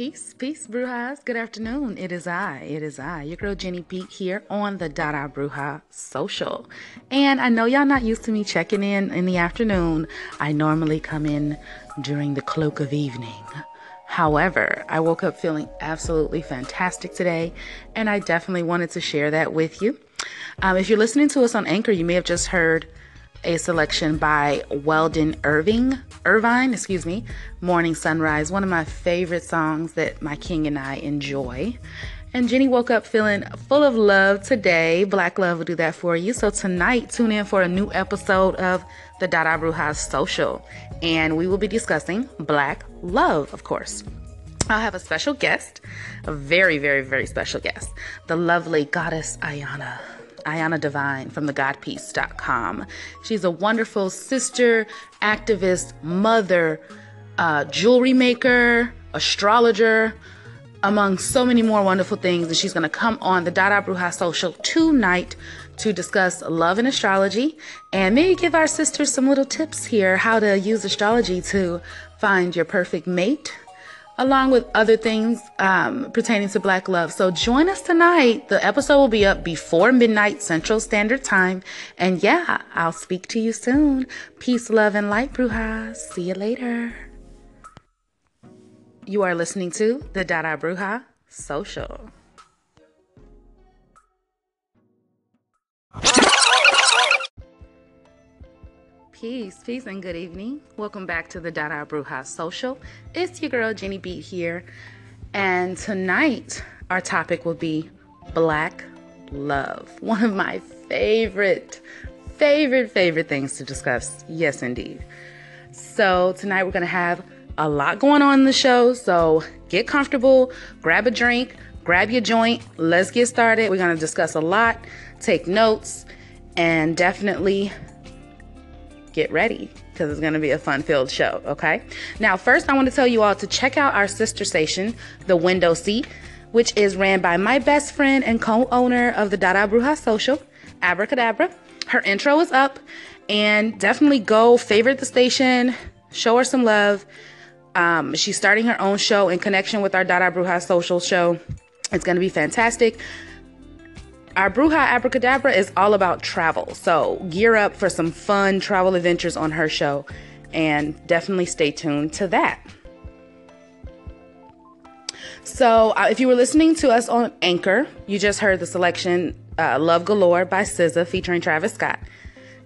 Peace, peace, Brujas. Good afternoon. It is I, it is I, your girl Jenny Beat here on the Dada Bruja social. And I know y'all not used to me checking in in the afternoon. I normally come in during the cloak of evening. However, I woke up feeling absolutely fantastic today, and I definitely wanted to share that with you. Um, if you're listening to us on Anchor, you may have just heard a selection by Weldon Irving, Irvine, excuse me, Morning Sunrise, one of my favorite songs that my king and I enjoy. And Jenny woke up feeling full of love today. Black Love will do that for you. So tonight, tune in for a new episode of the Dada Brujas Social. And we will be discussing Black Love, of course. I'll have a special guest, a very, very, very special guest, the lovely goddess Ayana. Ayana Divine from thegodpiece.com. She's a wonderful sister, activist, mother, uh, jewelry maker, astrologer, among so many more wonderful things. And she's going to come on the Dada Bruja Social tonight to discuss love and astrology and maybe give our sisters some little tips here how to use astrology to find your perfect mate along with other things um, pertaining to Black love. So join us tonight. The episode will be up before midnight Central Standard Time. And yeah, I'll speak to you soon. Peace, love, and light, Brujas. See you later. You are listening to the Dada Bruja Social. Peace, peace, and good evening. Welcome back to the Dada Bruja Social. It's your girl Jenny Beat here, and tonight our topic will be Black Love. One of my favorite, favorite, favorite things to discuss. Yes, indeed. So tonight we're gonna have a lot going on in the show. So get comfortable, grab a drink, grab your joint. Let's get started. We're gonna discuss a lot, take notes, and definitely get ready because it's going to be a fun filled show, okay? Now, first, I want to tell you all to check out our sister station, The Window Seat, which is ran by my best friend and co owner of the Dada Bruja Social, Abracadabra. Her intro is up, and definitely go favorite the station, show her some love. Um, she's starting her own show in connection with our Dada Bruja Social show. It's going to be fantastic our Bruja Abracadabra is all about travel. So gear up for some fun travel adventures on her show and definitely stay tuned to that. So, uh, if you were listening to us on Anchor, you just heard the selection uh, Love Galore by SZA featuring Travis Scott.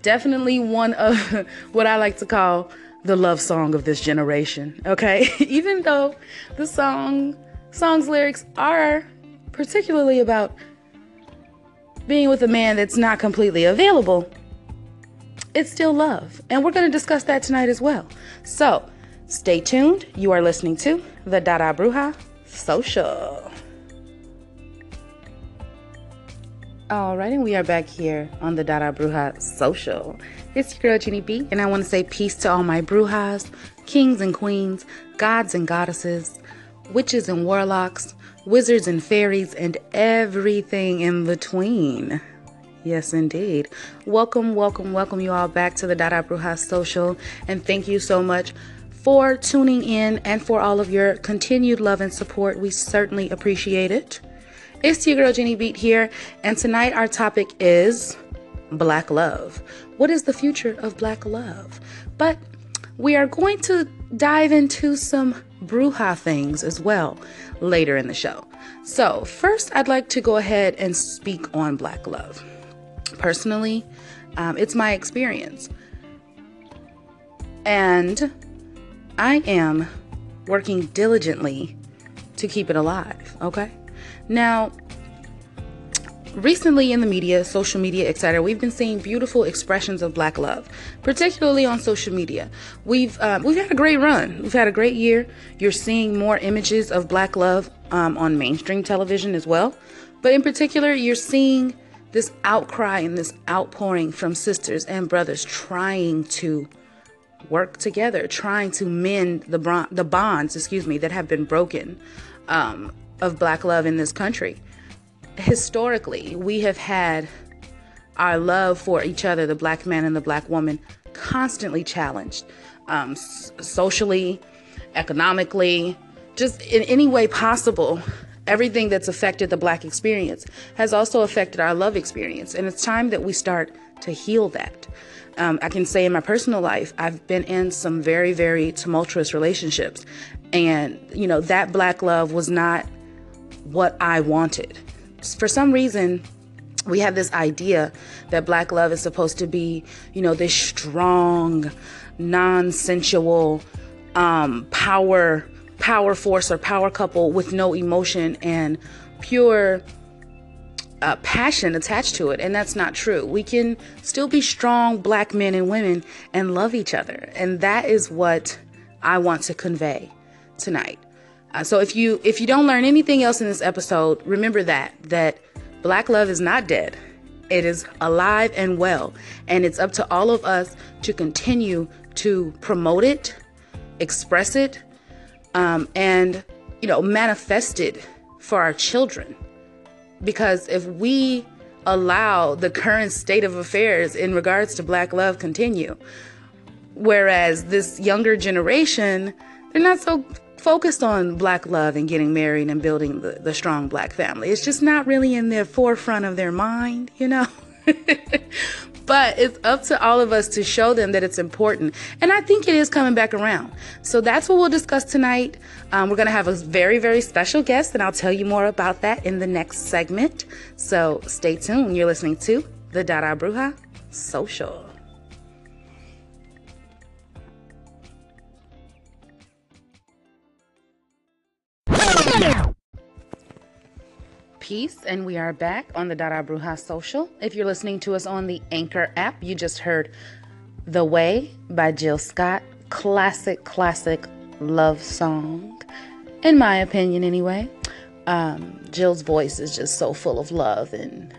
Definitely one of what I like to call the love song of this generation, okay? Even though the song song's lyrics are particularly about being with a man that's not completely available, it's still love. And we're going to discuss that tonight as well. So stay tuned. You are listening to the Dada Bruja Social. All right, and we are back here on the Dada Bruja Social. It's your girl Jenny B, and I want to say peace to all my Brujas, kings and queens, gods and goddesses, witches and warlocks, wizards and fairies, and everything in between. Yes, indeed. Welcome, welcome, welcome you all back to the Dada Bruja Social, and thank you so much for tuning in and for all of your continued love and support. We certainly appreciate it. It's your girl Jenny Beat here, and tonight our topic is Black Love. What is the future of Black love? But we are going to dive into some Bruja things as well later in the show. So, first, I'd like to go ahead and speak on Black love. Personally, um, it's my experience. And I am working diligently to keep it alive, okay? Now, recently in the media, social media, etc., we've been seeing beautiful expressions of black love, particularly on social media. We've um, we've had a great run. We've had a great year. You're seeing more images of black love um, on mainstream television as well, but in particular, you're seeing this outcry and this outpouring from sisters and brothers trying to work together, trying to mend the bron- the bonds, excuse me, that have been broken um, of black love in this country historically, we have had our love for each other, the black man and the black woman, constantly challenged um, socially, economically, just in any way possible, everything that's affected the black experience has also affected our love experience. And it's time that we start to heal that. Um, I can say in my personal life, I've been in some very, very tumultuous relationships. And, you know, that black love was not what I wanted. For some reason, we have this idea that black love is supposed to be, you know, this strong, non sensual, um, power power force or power couple with no emotion and pure uh, passion attached to it. And that's not true. We can still be strong black men and women and love each other. And that is what I want to convey tonight. Uh, so if you if you don't learn anything else in this episode, remember that that black love is not dead. It is alive and well, and it's up to all of us to continue to promote it, express it, um, and you know manifest it for our children because if we allow the current state of affairs in regards to black love continue whereas this younger generation they're not so focused on black love and getting married and building the, the strong black family it's just not really in the forefront of their mind you know but it's up to all of us to show them that it's important. And I think it is coming back around. So that's what we'll discuss tonight. Um, we're going to have a very, very special guest, and I'll tell you more about that in the next segment. So stay tuned. You're listening to the Dada Bruja Social. Peace, and we are back on the Dada Bruja Social. If you're listening to us on the Anchor app, you just heard The Way by Jill Scott. Classic, classic love song, in my opinion, anyway. Um, Jill's voice is just so full of love and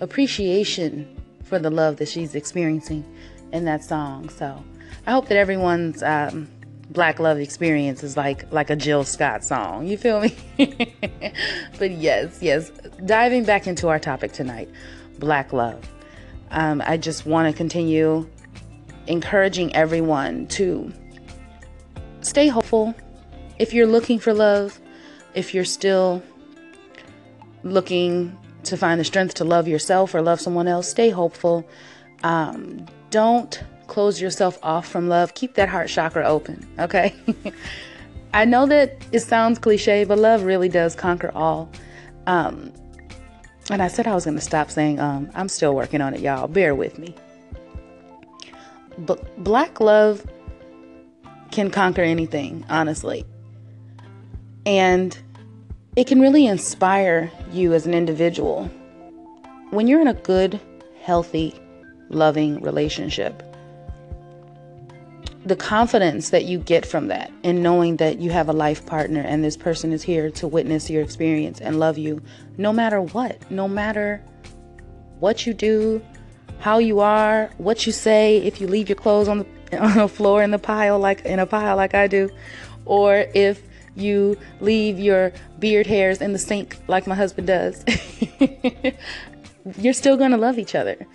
appreciation for the love that she's experiencing in that song. So I hope that everyone's um, black love experience is like like a Jill Scott song. You feel me? but yes, yes. Diving back into our topic tonight, black love. Um, I just want to continue encouraging everyone to stay hopeful. If you're looking for love, if you're still looking to find the strength to love yourself or love someone else, stay hopeful. Um, don't close yourself off from love. Keep that heart chakra open, okay? I know that it sounds cliche, but love really does conquer all. Um, and I said I was going to stop saying um. I'm still working on it, y'all. Bear with me. But black love can conquer anything, honestly. And it can really inspire you as an individual. When you're in a good, healthy, loving relationship, the confidence that you get from that and knowing that you have a life partner and this person is here to witness your experience and love you no matter what, no matter what you do, how you are, what you say, if you leave your clothes on the on floor in the pile like in a pile like I do, or if you leave your beard hairs in the sink like my husband does. You're still going to love each other.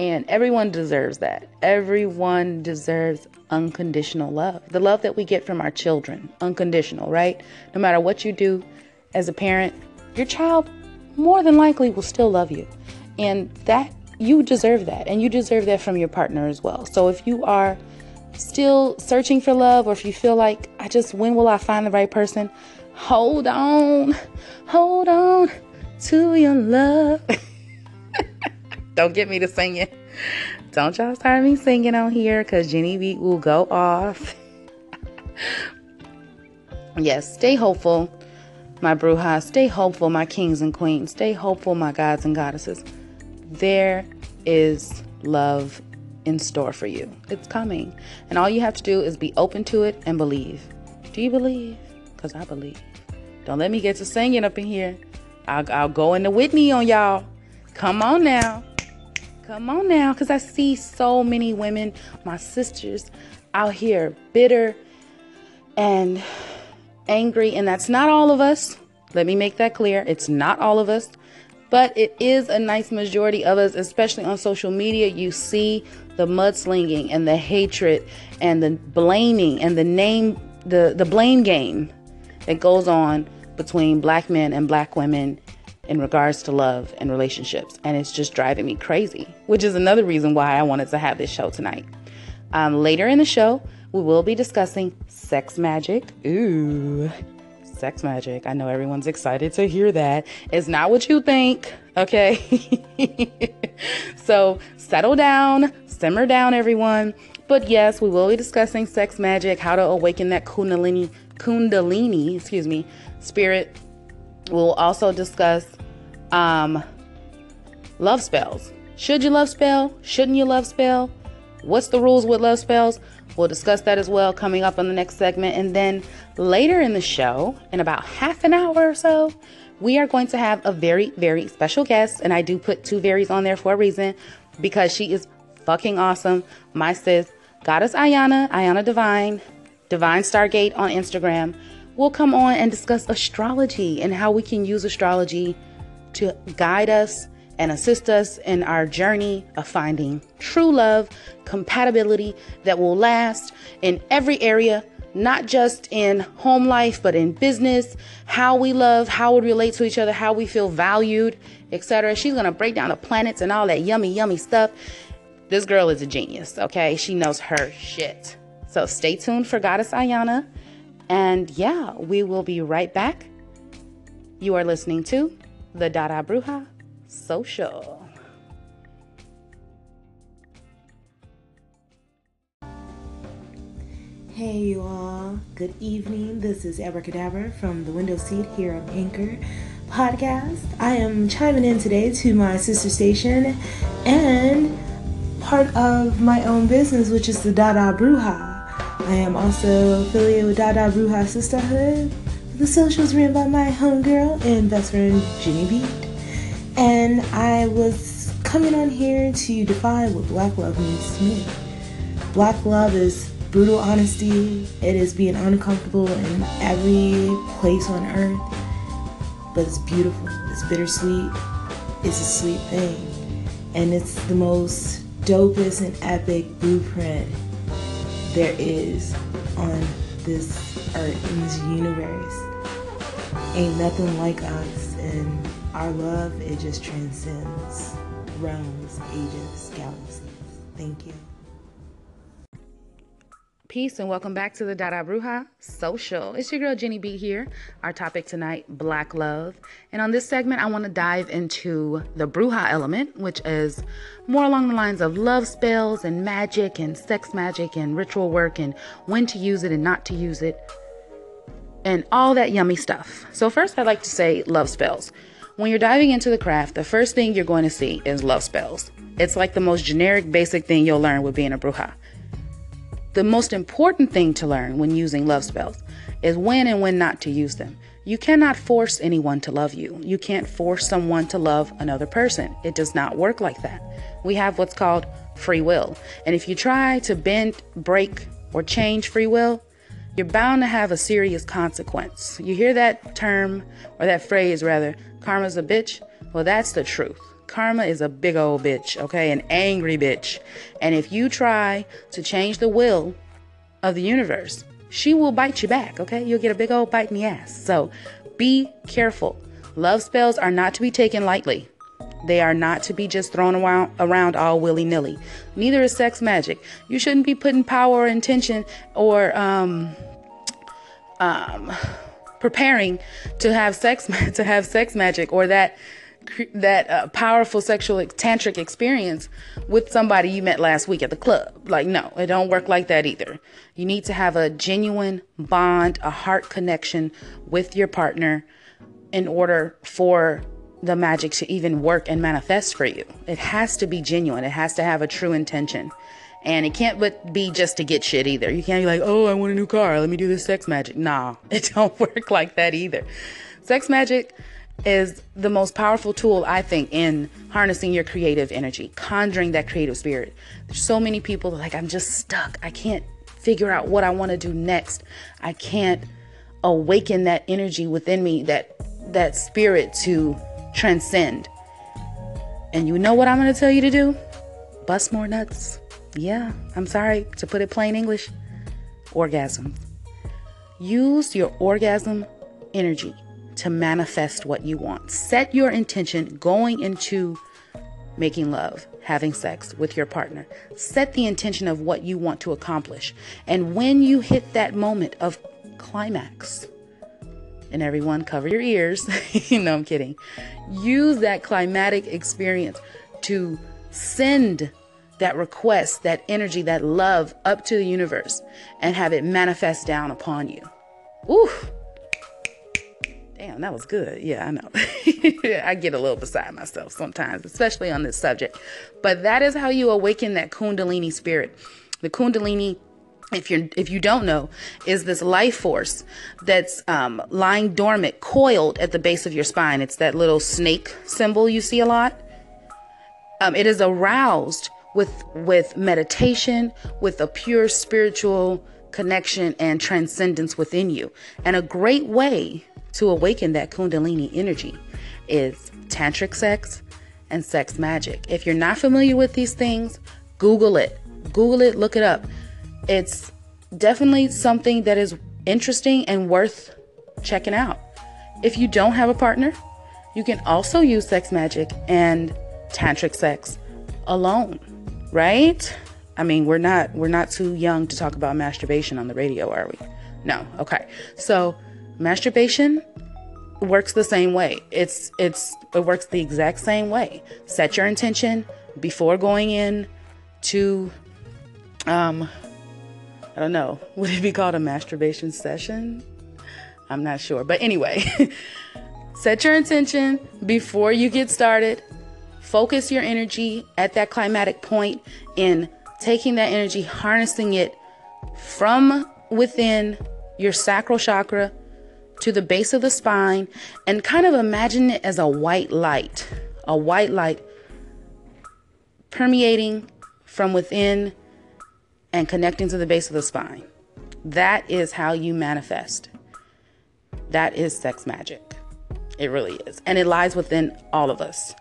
And everyone deserves that. Everyone deserves unconditional love. The love that we get from our children, unconditional, right? No matter what you do as a parent, your child more than likely will still love you. And that you deserve that. And you deserve that from your partner as well. So if you are still searching for love or if you feel like I just when will I find the right person? Hold on. Hold on to your love. Don't get me to singing. Don't y'all start me singing on here because Jenny Beat will go off. yes, stay hopeful, my brujas. Stay hopeful, my kings and queens. Stay hopeful, my gods and goddesses. There is love in store for you. It's coming. And all you have to do is be open to it and believe. Do you believe? Because I believe. Don't let me get to singing up in here. I'll, I'll go into Whitney on y'all. Come on now. Come on now, because I see so many women, my sisters, out here bitter and angry. And that's not all of us. Let me make that clear. It's not all of us, but it is a nice majority of us, especially on social media. You see the mudslinging and the hatred and the blaming and the name, the, the blame game that goes on between black men and black women in regards to love and relationships. And it's just driving me crazy, which is another reason why I wanted to have this show tonight. Um, later in the show, we will be discussing sex magic. Ooh, sex magic. I know everyone's excited to hear that. It's not what you think, okay? so settle down, simmer down, everyone. But yes, we will be discussing sex magic, how to awaken that kundalini, kundalini, excuse me, spirit. We'll also discuss um, love spells. Should you love spell? Shouldn't you love spell? What's the rules with love spells? We'll discuss that as well coming up in the next segment. And then later in the show, in about half an hour or so, we are going to have a very, very special guest. And I do put two varies on there for a reason because she is fucking awesome. My sis, Goddess Ayana, Ayana Divine, Divine Stargate on Instagram, will come on and discuss astrology and how we can use astrology to guide us and assist us in our journey of finding true love, compatibility that will last in every area, not just in home life, but in business, how we love, how we relate to each other, how we feel valued, etc. She's going to break down the planets and all that yummy, yummy stuff. This girl is a genius, okay? She knows her shit. So stay tuned for Goddess Ayana. And yeah, we will be right back. You are listening to the Dada Bruja Social. Hey, you all. Good evening. This is Abracadabra from the window seat here on Anchor Podcast. I am chiming in today to my sister station and part of my own business, which is the Dada Bruja. I am also affiliated with Dada Bruja Sisterhood. The socials ran by my homegirl and best friend Jenny Beat. And I was coming on here to define what black love means to me. Black love is brutal honesty, it is being uncomfortable in every place on earth, but it's beautiful, it's bittersweet, it's a sweet thing, and it's the most dopest and epic blueprint there is on this earth, in this universe. Ain't nothing like us, and our love, it just transcends realms, ages, galaxies. Thank you. Peace and welcome back to the Dada Bruja Social. It's your girl Jenny B here. Our topic tonight, Black Love. And on this segment, I want to dive into the Bruja element, which is more along the lines of love spells and magic and sex magic and ritual work and when to use it and not to use it and all that yummy stuff. So, first, I'd like to say love spells. When you're diving into the craft, the first thing you're going to see is love spells. It's like the most generic, basic thing you'll learn with being a Bruja. The most important thing to learn when using love spells is when and when not to use them. You cannot force anyone to love you. You can't force someone to love another person. It does not work like that. We have what's called free will. And if you try to bend, break, or change free will, you're bound to have a serious consequence. You hear that term, or that phrase rather, karma's a bitch? Well, that's the truth. Karma is a big old bitch, okay? An angry bitch. And if you try to change the will of the universe, she will bite you back, okay? You'll get a big old bite in the ass. So be careful. Love spells are not to be taken lightly. They are not to be just thrown around, around all willy nilly. Neither is sex magic. You shouldn't be putting power or intention or um, um, preparing to have sex to have sex magic or that that uh, powerful sexual tantric experience with somebody you met last week at the club. Like, no, it don't work like that either. You need to have a genuine bond, a heart connection with your partner in order for the magic to even work and manifest for you. It has to be genuine. It has to have a true intention. And it can't but be just to get shit either. You can't be like, oh, I want a new car. Let me do this sex magic. Nah, it don't work like that either. Sex magic is the most powerful tool, I think, in harnessing your creative energy, conjuring that creative spirit. There's so many people like, I'm just stuck. I can't figure out what I want to do next. I can't awaken that energy within me, that that spirit to transcend. And you know what I'm going to tell you to do? Bust more nuts. Yeah, I'm sorry to put it plain English. Orgasm. Use your orgasm energy to manifest what you want. Set your intention going into making love, having sex with your partner. Set the intention of what you want to accomplish. And when you hit that moment of climax, and everyone cover your ears. no, I'm kidding. Use that climatic experience to send that request, that energy, that love up to the universe and have it manifest down upon you. Oof. Damn, that was good. Yeah, I know. I get a little beside myself sometimes, especially on this subject. But that is how you awaken that Kundalini spirit. The Kundalini if you if you don't know, is this life force that's um, lying dormant, coiled at the base of your spine. It's that little snake symbol you see a lot. Um, it is aroused with with meditation, with a pure spiritual connection and transcendence within you. And a great way to awaken that Kundalini energy is tantric sex and sex magic. If you're not familiar with these things, Google it. Google it, look it up. It's definitely something that is interesting and worth checking out. If you don't have a partner, you can also use sex magic and tantric sex alone, right? I mean, we're not we're not too young to talk about masturbation on the radio, are we? No. Okay. So, masturbation works the same way. It's it's it works the exact same way. Set your intention before going in to um I don't know. Would it be called a masturbation session? I'm not sure. But anyway, set your intention before you get started. Focus your energy at that climatic point in taking that energy, harnessing it from within your sacral chakra to the base of the spine, and kind of imagine it as a white light, a white light permeating from within and connecting to the base of the spine. That is how you manifest. That is sex magic. It really is. And it lies within all of us.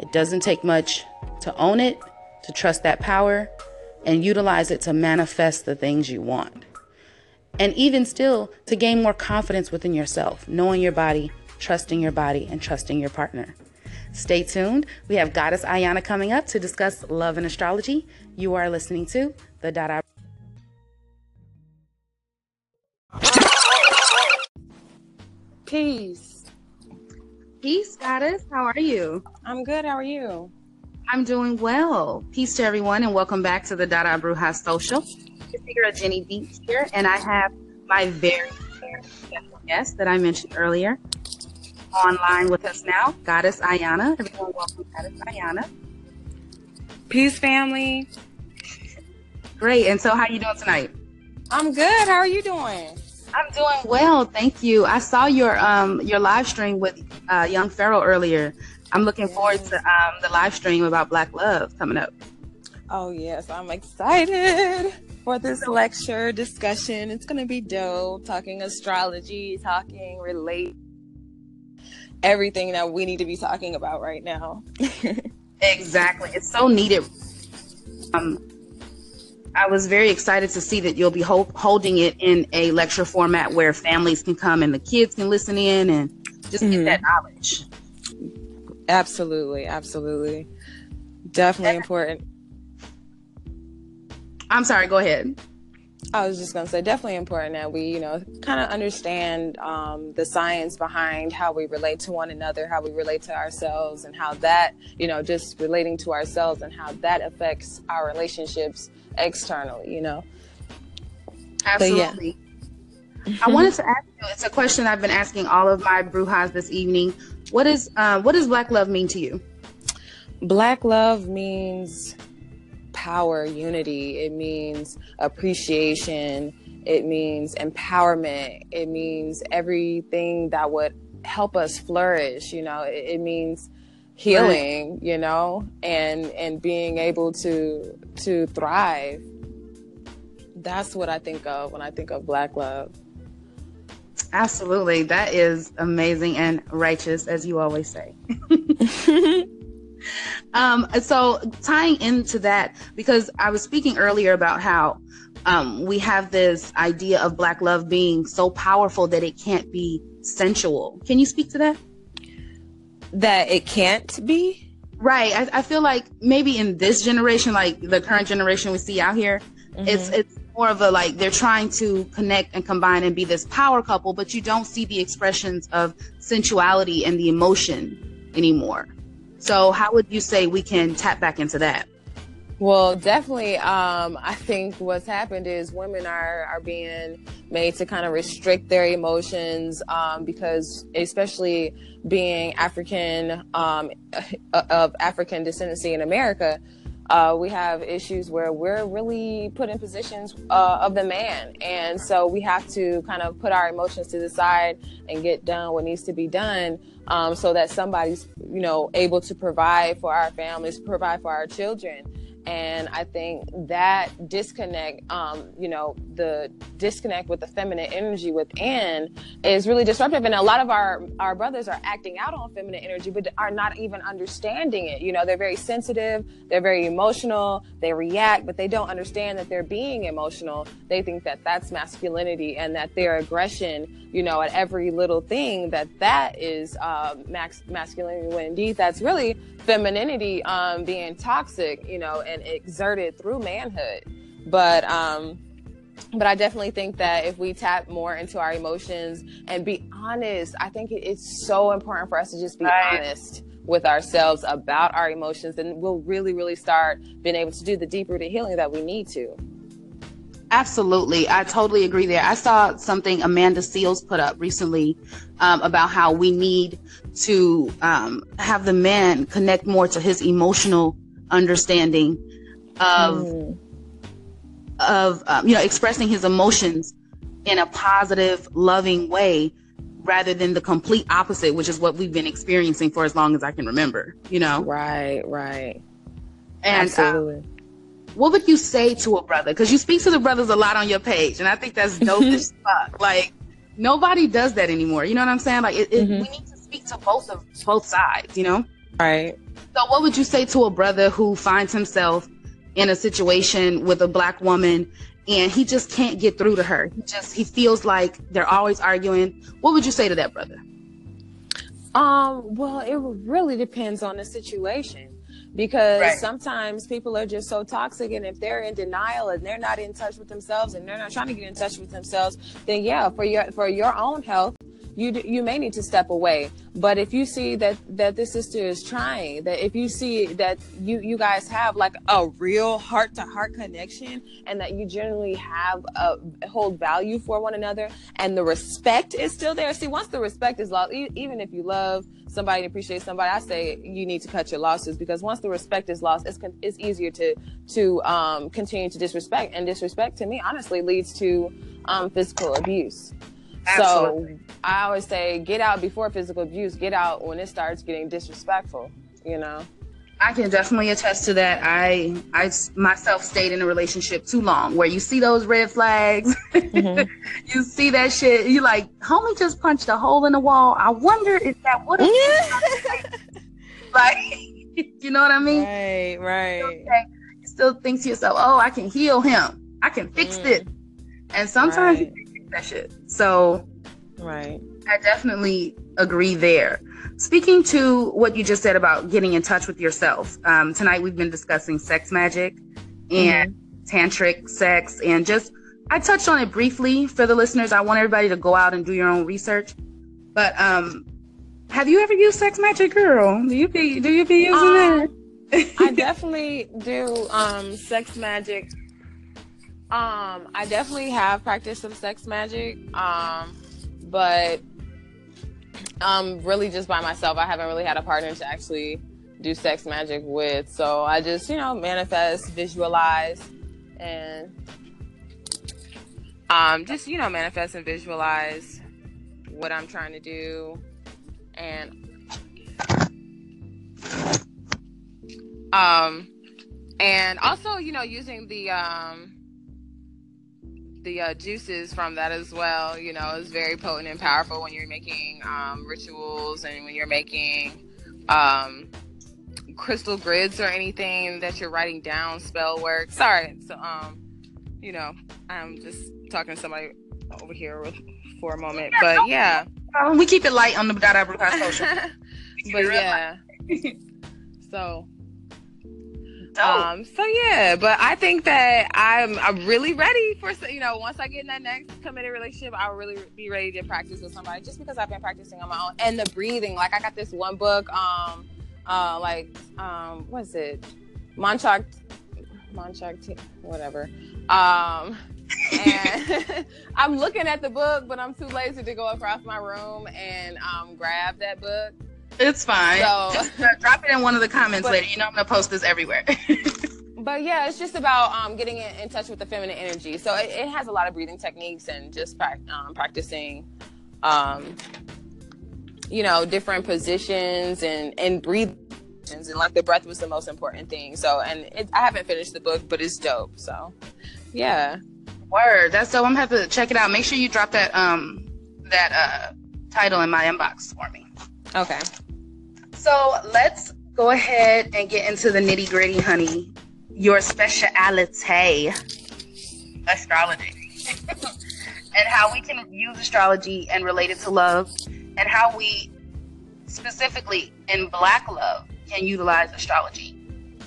It doesn't take much to own it, to trust that power, and utilize it to manifest the things you want. And even still, to gain more confidence within yourself, knowing your body, trusting your body, and trusting your partner. Stay tuned. We have Goddess Ayana coming up to discuss love and astrology. You are listening to the Dada. Peace. Peace, Goddess. How are you? I'm good. How are you? I'm doing well. Peace to everyone, and welcome back to the Dada Bruja Social. It's your girl Jenny Beats here, and I have my very, very special guest that I mentioned earlier online with us now, Goddess Ayana. Everyone, welcome, Goddess Ayana. Peace, family. Great. And so, how you doing tonight? I'm good. How are you doing? I'm doing well, thank you. I saw your um your live stream with uh, Young Pharaoh earlier. I'm looking forward to um, the live stream about Black Love coming up. Oh yes, I'm excited for this lecture discussion. It's gonna be dope. Talking astrology, talking relate everything that we need to be talking about right now. exactly, it's so needed. Um, I was very excited to see that you'll be ho- holding it in a lecture format where families can come and the kids can listen in and just mm-hmm. get that knowledge. Absolutely, absolutely. Definitely important. I'm sorry, go ahead. I was just going to say, definitely important that we, you know, kind of understand um, the science behind how we relate to one another, how we relate to ourselves, and how that, you know, just relating to ourselves and how that affects our relationships externally, you know. Absolutely. Yeah. I wanted to ask you. It's a question I've been asking all of my brujas this evening. What is uh, what does black love mean to you? Black love means power, unity. It means appreciation. It means empowerment. It means everything that would help us flourish. You know, it, it means healing. Right. You know, and and being able to to thrive. That's what I think of when I think of black love. Absolutely. That is amazing and righteous, as you always say. um, so, tying into that, because I was speaking earlier about how um, we have this idea of black love being so powerful that it can't be sensual. Can you speak to that? That it can't be? Right. I, I feel like maybe in this generation, like the current generation we see out here, mm-hmm. it's it's more of a like they're trying to connect and combine and be this power couple, but you don't see the expressions of sensuality and the emotion anymore. So how would you say we can tap back into that? Well, definitely. Um, I think what's happened is women are, are being made to kind of restrict their emotions um, because, especially being African um, of African descendancy in America, uh, we have issues where we're really put in positions uh, of the man. And so we have to kind of put our emotions to the side and get done what needs to be done um, so that somebody's, you know, able to provide for our families, provide for our children and i think that disconnect um, you know the disconnect with the feminine energy within is really disruptive. And a lot of our our brothers are acting out on feminine energy but are not even understanding it. You know they're very sensitive they're very emotional they react but they don't understand that they're being emotional. They think that that's masculinity and that their aggression you know at every little thing that that is uh, max masculinity. When indeed that's really femininity um, being toxic, you know, and exerted through manhood. But um, but I definitely think that if we tap more into our emotions and be honest, I think it's so important for us to just be right. honest with ourselves about our emotions, and we'll really, really start being able to do the deep rooted healing that we need to. Absolutely. I totally agree there. I saw something Amanda Seales put up recently um, about how we need to um, have the man connect more to his emotional understanding of, mm. of um, you know, expressing his emotions in a positive, loving way rather than the complete opposite, which is what we've been experiencing for as long as I can remember, you know? Right, right. And, uh, Absolutely what would you say to a brother? Because you speak to the brothers a lot on your page, and I think that's dope as fuck. Like nobody does that anymore. You know what I'm saying? Like it, mm-hmm. we need speak to both of both sides. You know? Right. So what would you say to a brother who finds himself in a situation with a black woman and he just can't get through to her? He just he feels like they're always arguing. What would you say to that brother? Um, well, it really depends on the situation because right. sometimes people are just so toxic and if they're in denial and they're not in touch with themselves and they're not trying to get in touch with themselves then yeah for your for your own health you you may need to step away but if you see that that this sister is trying that if you see that you you guys have like a real heart to heart connection and that you generally have a hold value for one another and the respect is still there see once the respect is lost e- even if you love somebody and appreciate somebody, I say you need to cut your losses because once the respect is lost, it's it's easier to to um, continue to disrespect, and disrespect to me honestly leads to um, physical abuse. Absolutely. So I always say, get out before physical abuse. Get out when it starts getting disrespectful. You know. I can definitely attest to that. I I myself stayed in a relationship too long where you see those red flags, mm-hmm. you see that shit. You like, homie just punched a hole in the wall. I wonder if that would have like, you know what I mean? Right, right. Okay. You still think to yourself, oh, I can heal him. I can fix mm. it. And sometimes right. you that shit. So, right. I definitely agree there. Speaking to what you just said about getting in touch with yourself, um, tonight we've been discussing sex magic and mm-hmm. tantric sex, and just I touched on it briefly for the listeners. I want everybody to go out and do your own research. But um, have you ever used sex magic, girl? Do you be do you be using um, it? I definitely do um, sex magic. Um, I definitely have practiced some sex magic. Um, but um, really just by myself. I haven't really had a partner to actually do sex magic with. So I just, you know, manifest, visualize, and um, just, you know, manifest and visualize what I'm trying to do. And um and also, you know, using the um the uh, juices from that as well. You know, is very potent and powerful when you're making um, rituals and when you're making um, crystal grids or anything that you're writing down spell work. Sorry, so um, you know, I'm just talking to somebody over here for a moment. But yeah. Um, we keep it light on the Dada Bruja social. but yeah. so um, so yeah, but I think that I'm I'm really ready for you know once I get in that next committed relationship, I'll really be ready to practice with somebody just because I've been practicing on my own and the breathing. Like I got this one book, um, uh, like um, what's it, Mantak, Mantak, whatever. Um, and I'm looking at the book, but I'm too lazy to go across my room and um, grab that book. It's fine. So drop it in one of the comments but, later. You know I'm gonna post this everywhere. but yeah, it's just about um, getting in, in, touch with the feminine energy. So it, it, has a lot of breathing techniques and just pra- um, practicing, um, you know, different positions and and breathe. And like the breath was the most important thing. So, and it, I haven't finished the book, but it's dope. So, yeah. Word. That's dope. I'm gonna have to check it out. Make sure you drop that um that uh title in my inbox for me. Okay. So let's go ahead and get into the nitty gritty, honey. Your speciality, astrology, and how we can use astrology and relate it to love, and how we specifically in Black love can utilize astrology.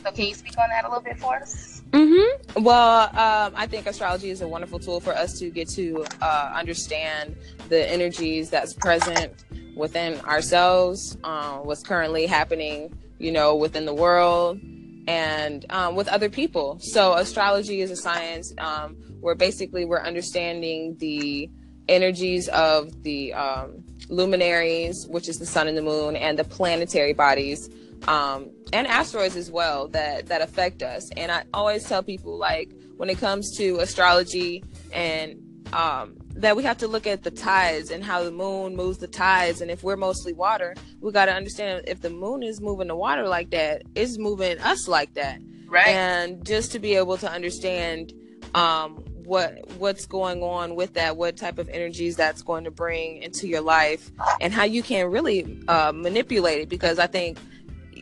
So, can you speak on that a little bit for us? Mm-hmm. Well, um, I think astrology is a wonderful tool for us to get to uh, understand the energies that's present within ourselves, um, what's currently happening, you know, within the world and um, with other people. So astrology is a science um, where basically we're understanding the energies of the um, luminaries, which is the sun and the moon, and the planetary bodies. Um, and asteroids as well that that affect us and i always tell people like when it comes to astrology and um, that we have to look at the tides and how the moon moves the tides. And if we're mostly water, we got to understand if the moon is moving the water like that, it's moving us like that. Right. And just to be able to understand um, what what's going on with that, what type of energies that's going to bring into your life, and how you can really uh, manipulate it. Because I think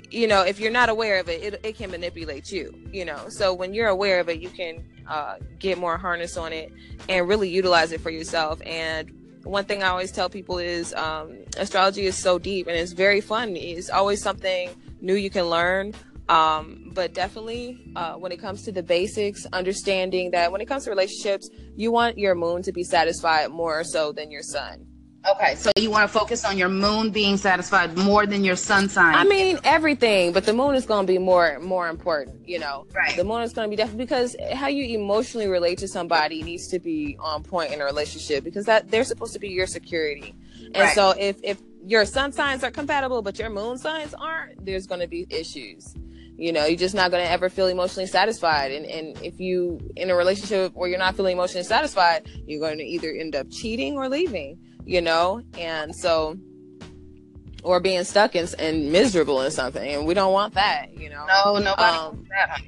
you know if you're not aware of it, it, it can manipulate you you know so when you're aware of it you can uh, get more harness on it and really utilize it for yourself. And one thing I always tell people is um, astrology is so deep and it's very fun. It's always something new you can learn. Um, but definitely, uh, when it comes to the basics, understanding that when it comes to relationships, you want your moon to be satisfied more so than your sun. Okay, so you want to focus on your moon being satisfied more than your sun sign. I mean everything, but the moon is going to be more more important. You know, right? The moon is going to be definitely because how you emotionally relate to somebody needs to be on point in a relationship because that they're supposed to be your security. And right. so if if your sun signs are compatible but your moon signs aren't, there's going to be issues. You know, you're just not going to ever feel emotionally satisfied. And, and if you in a relationship where you're not feeling emotionally satisfied, you're going to either end up cheating or leaving you know, and so or being stuck and, and miserable in something, and we don't want that, you know. No, nobody um, wants that.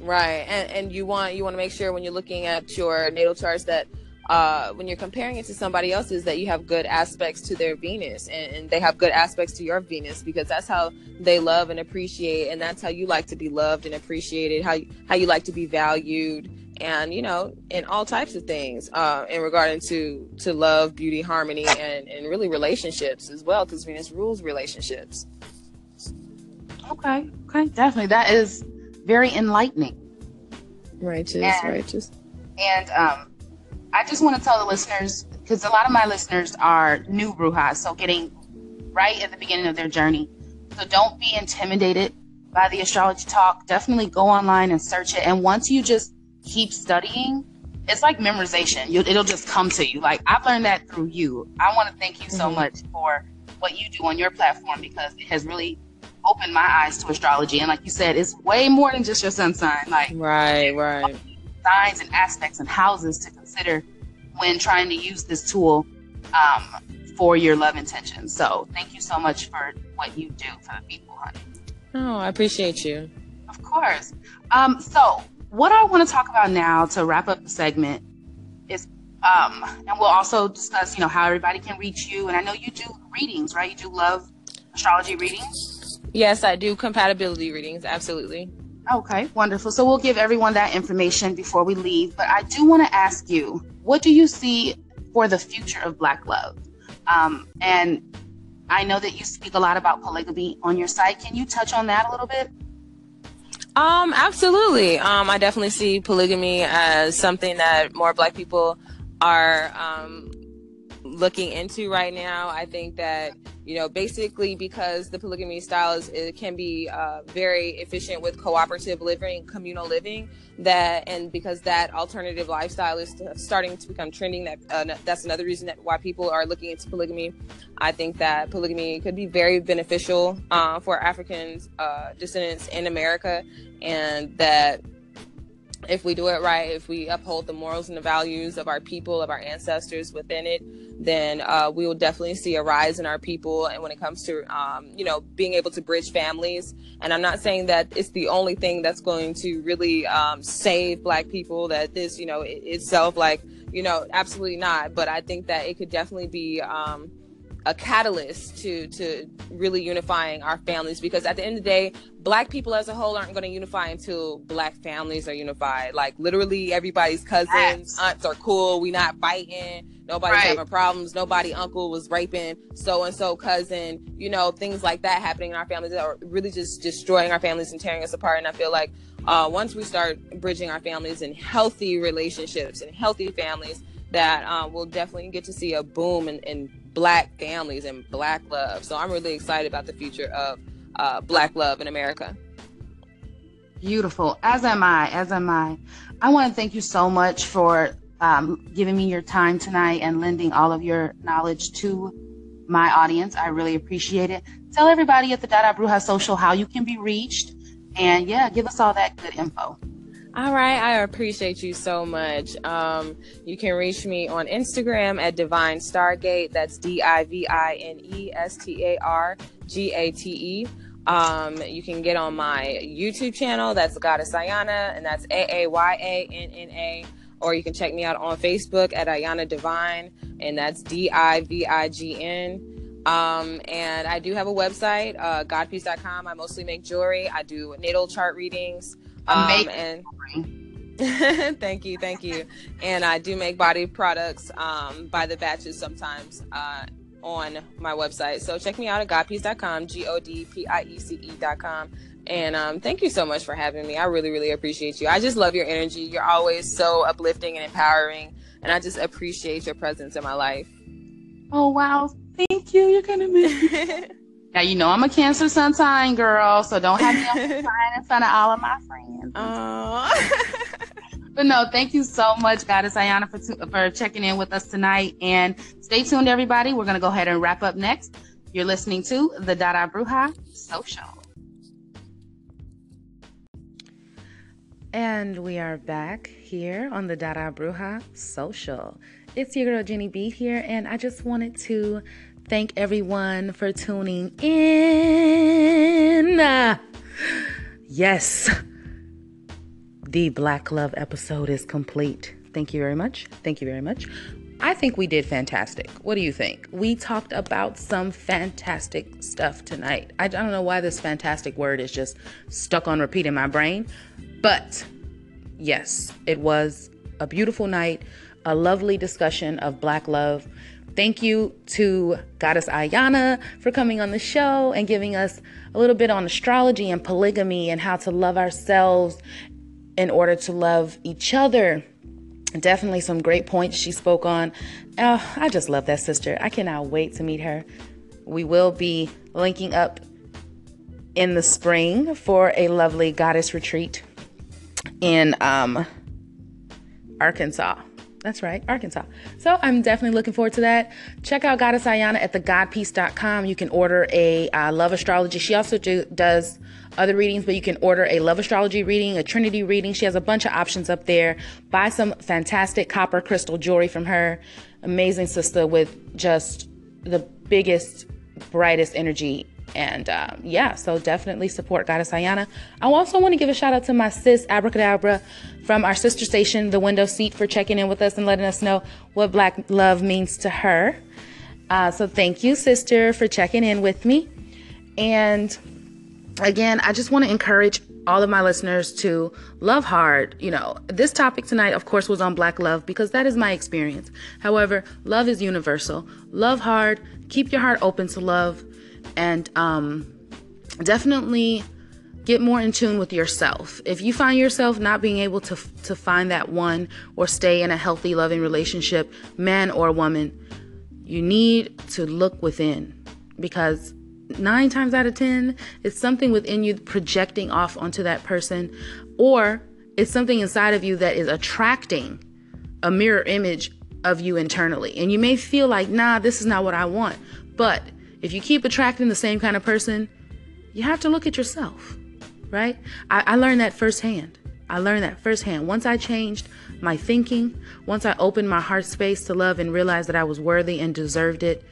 Right, and and you want you want to make sure when you're looking at your natal charts that uh, when you're comparing it to somebody else's that you have good aspects to their Venus and, and, they have good aspects to your Venus because that's how they love and appreciate and that's how you like to be loved and appreciated how you, how you like to be valued and you know in all types of things uh, in regarding to to love beauty harmony and and really relationships as well because venus rules relationships. Okay okay definitely. That is very enlightening. Righteous and, righteous. and um i just want to tell the listeners because a lot of my listeners are new brujas so getting right at the beginning of their journey. So don't be intimidated by the astrology talk. Definitely go online and search it. And once you just keep studying, it's like memorization. You, it'll just come to you. Like I've learned that through you. I want to thank you so mm-hmm. much for what you do on your platform because it has really opened my eyes to astrology. And like you said, it's way more than just your sun sign. Like right, right. Signs and aspects and houses to consider when trying to use this tool um, for your love intentions. So thank you so much for what you do for the people, honey. Oh, I appreciate you. Of course. Um, so what I want to talk about now to wrap up the segment is, um, and we'll also discuss, you know, how everybody can reach you. And I know you do readings, right? You do love astrology readings. Yes, I do compatibility readings. Absolutely. Okay, wonderful. So we'll give everyone that information before we leave. But I do want to ask you, what do you see for the future of Black love? Um, and I know that you speak a lot about polygamy on your site. Can you touch on that a little bit? Um, absolutely. Um, I definitely see polygamy as something that more Black people are um, looking into right now. I think that you know basically because the polygamy style is it can be uh, very efficient with cooperative living, communal living. That and because that alternative lifestyle is starting to become trending, that uh, that's another reason that why people are looking into polygamy. I think that polygamy could be very beneficial uh, for African uh, descendants in America, and that if we do it right, if we uphold the morals and the values of our people, of our ancestors within it, then uh, we will definitely see a rise in our people. And when it comes to, um, you know, being able to bridge families, and I'm not saying that it's the only thing that's going to really um, save Black people, that this, you know, it, itself, like, you know, absolutely not. But I think that it could definitely be. Um, a catalyst to to really unifying our families because at the end of the day black people as a whole aren't going to unify until black families are unified like literally everybody's cousins yes. aunts are cool we not fighting nobody's right. having problems nobody uncle was raping so and so cousin you know things like that happening in our families that are really just destroying our families and tearing us apart and i feel like uh, once we start bridging our families in healthy relationships and healthy families that uh, we'll definitely get to see a boom in, in black families and black love. So I'm really excited about the future of uh, black love in America. Beautiful. As am I. As am I. I want to thank you so much for um, giving me your time tonight and lending all of your knowledge to my audience. I really appreciate it. Tell everybody at the Dada Bruxa Social how you can be reached. And yeah, give us all that good info. All right, I appreciate you so much. Um, you can reach me on Instagram at Divine Stargate. That's D I V I N E S T A R G A T E. Um, you can get on my YouTube channel. That's Goddess Ayana, and that's A A Y A N N A. Or you can check me out on Facebook at Ayana Divine, and that's D I V I G N. Um, and I do have a website, uh. I mostly make jewelry. I do natal chart readings. Um, and thank you, thank you. And I do make body products um, by the batches sometimes uh, on my website. So check me out at godpiece.com, G O D P I E C E.com. And um, thank you so much for having me. I really, really appreciate you. I just love your energy. You're always so uplifting and empowering. And I just appreciate your presence in my life. Oh, wow. Thank you. You're going to miss me. Now you know I'm a Cancer Sun sign girl, so don't have me on the sign in front of all of my friends. but no, thank you so much, Goddess Ayana, for t- for checking in with us tonight. And stay tuned, everybody. We're gonna go ahead and wrap up next. You're listening to the Dada Bruxa Social. And we are back here on the Dada Bruxa Social. It's your girl Jenny B here, and I just wanted to thank everyone for tuning in. Yes, the Black Love episode is complete. Thank you very much. Thank you very much. I think we did fantastic. What do you think? We talked about some fantastic stuff tonight. I don't know why this fantastic word is just stuck on repeat in my brain, but yes, it was a beautiful night, a lovely discussion of Black love. Thank you to Goddess Ayana for coming on the show and giving us a little bit on astrology and polygamy and how to love ourselves in order to love each other. Definitely some great points she spoke on. Oh, I just love that sister. I cannot wait to meet her. We will be linking up in the spring for a lovely goddess retreat in um, Arkansas. That's right, Arkansas. So I'm definitely looking forward to that. Check out Goddess Ayana at thegodpiece.com. You can order a uh, love astrology. She also do, does other readings, but you can order a love astrology reading, a trinity reading. She has a bunch of options up there. Buy some fantastic copper crystal jewelry from her. Amazing sister with just the biggest, brightest energy and um, yeah, so definitely support Goddess Ayana. I also want to give a shout out to my sis Abracadabra from our sister station, The Window Seat, for checking in with us and letting us know what Black love means to her. Uh, so thank you, sister, for checking in with me. And again, I just want to encourage all of my listeners to love hard. You know, this topic tonight, of course, was on black love because that is my experience. However, love is universal. Love hard, keep your heart open to love, and um, definitely get more in tune with yourself. If you find yourself not being able to to find that one or stay in a healthy, loving relationship, man or woman, you need to look within because nine times out of ten, it's something within you projecting off onto that person, or it's something inside of you that is attracting a mirror image of you internally. And you may feel like, nah, this is not what I want. But if you keep attracting the same kind of person, you have to look at yourself, right? I, I learned that firsthand. I learned that firsthand. Once I changed my thinking, once I opened my heart space to love and realized that I was worthy and deserved it,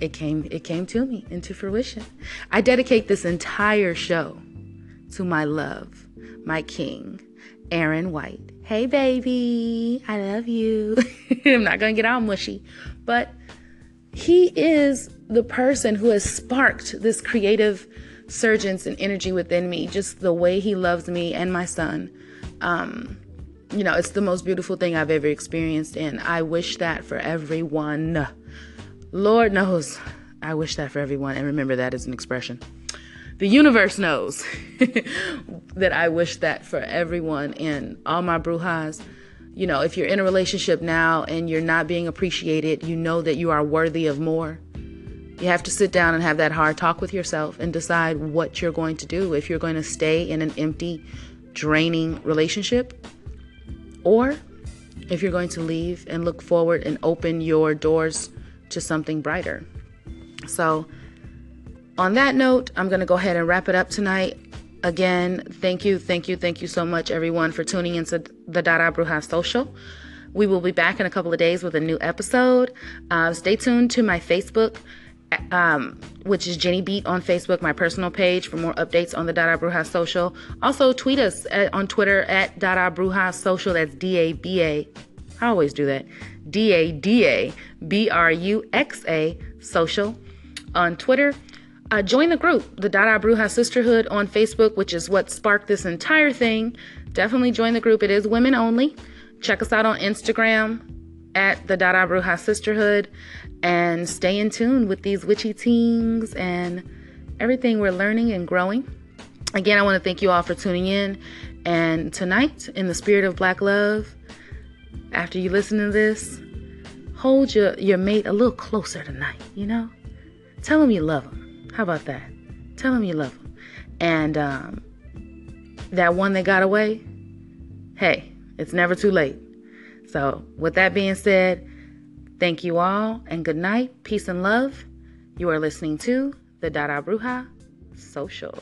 it came it came to me into fruition. I dedicate this entire show to my love, my king, Aaron White. Hey baby, I love you. I'm not going to get all mushy, but he is the person who has sparked this creative surgence and energy within me, just the way he loves me and my son. Um, you know, it's the most beautiful thing I've ever experienced, and I wish that for everyone. Lord knows, I wish that for everyone, and remember that as an expression. The universe knows that I wish that for everyone and all my brujas. You know, if you're in a relationship now and you're not being appreciated, you know that you are worthy of more. You have to sit down and have that hard talk with yourself and decide what you're going to do. If you're going to stay in an empty, draining relationship, or if you're going to leave and look forward and open your doors to something brighter. So, on that note, I'm going to go ahead and wrap it up tonight. Again, thank you, thank you, thank you so much, everyone, for tuning into the Dada Bruxa Social. We will be back in a couple of days with a new episode. Uh, stay tuned to my Facebook, um, which is Jenny Beat on Facebook, my personal page, for more updates on the Dada Bruxa Social. Also, tweet us at, on Twitter at Dada Bruja Social. That's D A B A. I always do that. D A D A B R U X A social on Twitter. Uh, join the group, the Dada Bruxa Sisterhood on Facebook, which is what sparked this entire thing. Definitely join the group. It is women only. Check us out on Instagram at the Dada Bruxa Sisterhood and stay in tune with these witchy teens and everything we're learning and growing. Again, I want to thank you all for tuning in. And tonight, in the spirit of Black love, after you listen to this, hold your, your mate a little closer tonight, you know? Tell him you love him. How about that? Tell him you love him. And um, that one that got away, hey, it's never too late. So, with that being said, thank you all and good night. Peace and love. You are listening to the Dada Bruxa Social.